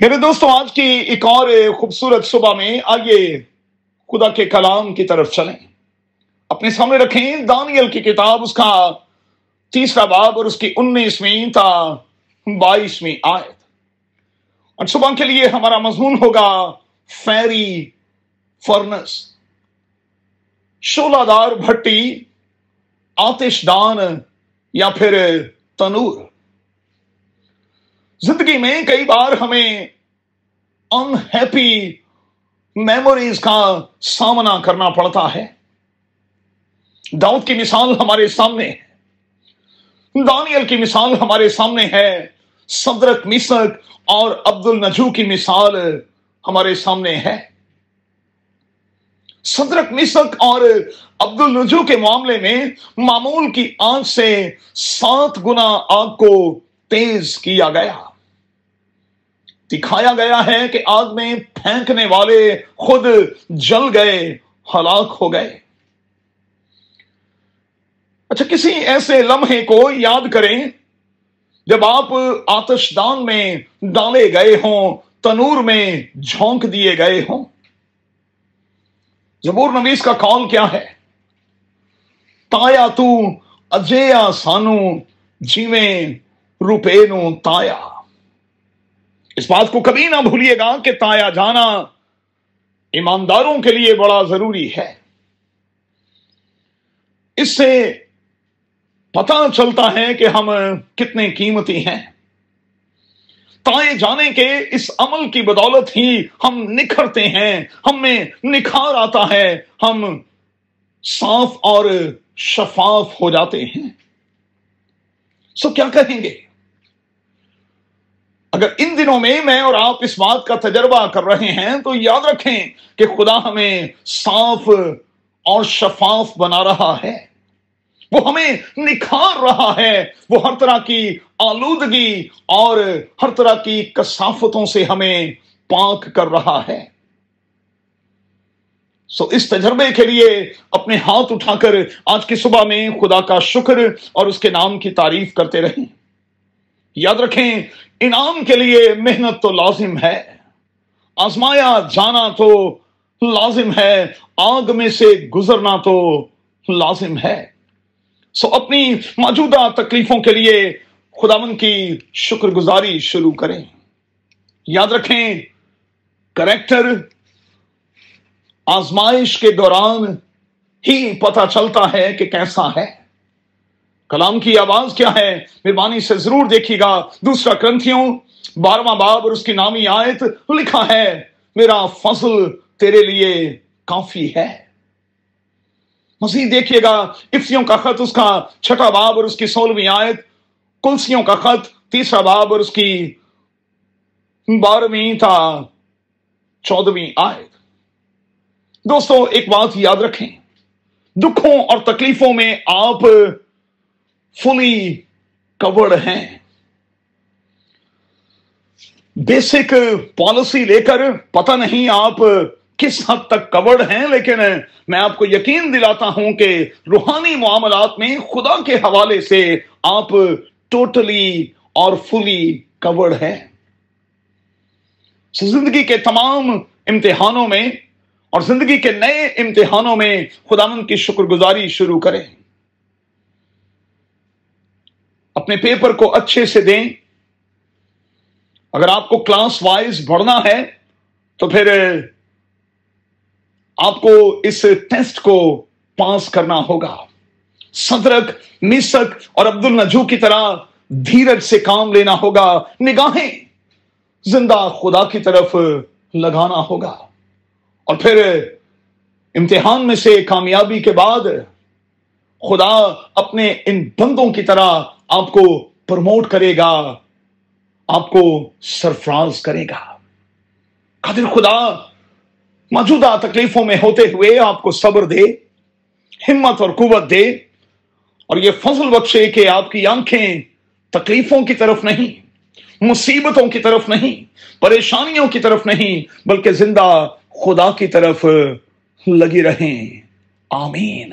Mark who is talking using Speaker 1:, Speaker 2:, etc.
Speaker 1: میرے دوستوں، آج کی ایک اور خوبصورت صبح میں آئیے خدا کے کلام کی طرف چلیں۔ اپنے سامنے رکھیں دانیل کی کتاب، اس کا تیسرا باب اور اس کی انیسویں تا بائیسویں آیت۔ اور صبح کے لیے ہمارا مضمون ہوگا فیری فرنس۔ شولہ دار بھٹی، آتش دان یا پھر تنور۔ زندگی میں کئی بار ہمیں انہیپی میموریز کا سامنا کرنا پڑتا ہے۔ داؤد کی مثال ہمارے سامنے ہے۔ دانیل کی مثال ہمارے سامنے ہے۔ صدرک مصک اور عبد النجو کی مثال ہمارے سامنے ہے۔ صدرک مصک اور عبد النجو کے معاملے میں معمول کی آنکھ سے سات گنا آگ کو تیز کیا گیا۔ دکھایا گیا ہے کہ آگ میں پھینکنے والے خود جل گئے، ہلاک ہو گئے۔ اچھا کسی ایسے لمحے کو یاد کریں جب آپ آتش دان میں ڈالے گئے ہوں، تنور میں جھونک دیے گئے ہوں۔ جبور نویس کا کال کیا ہے؟ تایا تو اجیا سانو، جیویں روپے نو تایا۔ اس بات کو کبھی نہ بھولیے گا کہ تایا جانا ایمانداروں کے لیے بڑا ضروری ہے۔ اس سے پتا چلتا ہے کہ ہم کتنے قیمتی ہیں۔ تائے جانے کے اس عمل کی بدولت ہی ہم نکھرتے ہیں، ہم میں نکھار آتا ہے، ہم صاف اور شفاف ہو جاتے ہیں۔ سو کیا کہیں گے؟ اگر ان دنوں میں میں اور آپ اس بات کا تجربہ کر رہے ہیں، تو یاد رکھیں کہ خدا ہمیں صاف اور شفاف بنا رہا ہے۔ وہ ہمیں نکھار رہا ہے۔ وہ ہر طرح کی آلودگی اور ہر طرح کی کسافتوں سے ہمیں پاک کر رہا ہے۔ سو اس تجربے کے لیے اپنے ہاتھ اٹھا کر آج کی صبح میں خدا کا شکر اور اس کے نام کی تعریف کرتے رہیں۔ یاد رکھیں، انعام کے لیے محنت تو لازم ہے۔ آزمایا جانا تو لازم ہے، آگ میں سے گزرنا تو لازم ہے۔ سو اپنی موجودہ تکلیفوں کے لیے خداون کی شکر گزاری شروع کریں۔ یاد رکھیں، کریکٹر، آزمائش کے دوران ہی پتا چلتا ہے کہ کیسا ہے۔ کلام کی آواز کیا ہے؟ مہربانی سے ضرور دیکھیے گا دوسرا کرنتھیوں بارہواں باب اور اس کی نامی آیت لکھا ہے، میرا فضل تیرے لیے کافی ہے۔ مزید دیکھیے گا افسیوں کا خط، اس کا چھٹا باب اور اس کی سولہویں آیت کلسیوں کا خط، تیسرا باب اور اس کی بارہویں تھا چودہویں آیت۔ دوستو، ایک بات یاد رکھیں۔ دکھوں اور تکلیفوں میں آپ فلی کورڈ ہیں۔ بیسک پالیسی لے کر پتہ نہیں آپ کس حد تک کورڈ ہیں، لیکن میں آپ کو یقین دلاتا ہوں کہ روحانی معاملات میں خدا کے حوالے سے آپ ٹوٹلی اور فلی کورڈ ہیں۔ زندگی کے تمام امتحانوں میں اور زندگی کے نئے امتحانوں میں خداون کی شکر گزاری شروع کریں۔ اپنے پیپر کو اچھے سے دیں۔ اگر آپ کو کلاس وائز بڑھنا ہے، تو پھر آپ کو اس ٹیسٹ کو پاس کرنا ہوگا۔ صدرک مصک اور عبد النجو کی طرح دھیرج سے کام لینا ہوگا۔ نگاہیں زندہ خدا کی طرف لگانا ہوگا۔ اور پھر امتحان میں سے کامیابی کے بعد خدا اپنے ان بندوں کی طرح آپ کو پروموٹ کرے گا، آپ کو سرفراز کرے گا۔ قادر خدا، موجودہ تکلیفوں میں ہوتے ہوئے آپ کو صبر دے، ہمت اور قوت دے۔ اور یہ فضل بخشے کہ آپ کی آنکھیں تکلیفوں کی طرف نہیں، مصیبتوں کی طرف نہیں، پریشانیوں کی طرف نہیں، بلکہ زندہ خدا کی طرف لگی رہیں۔ آمین۔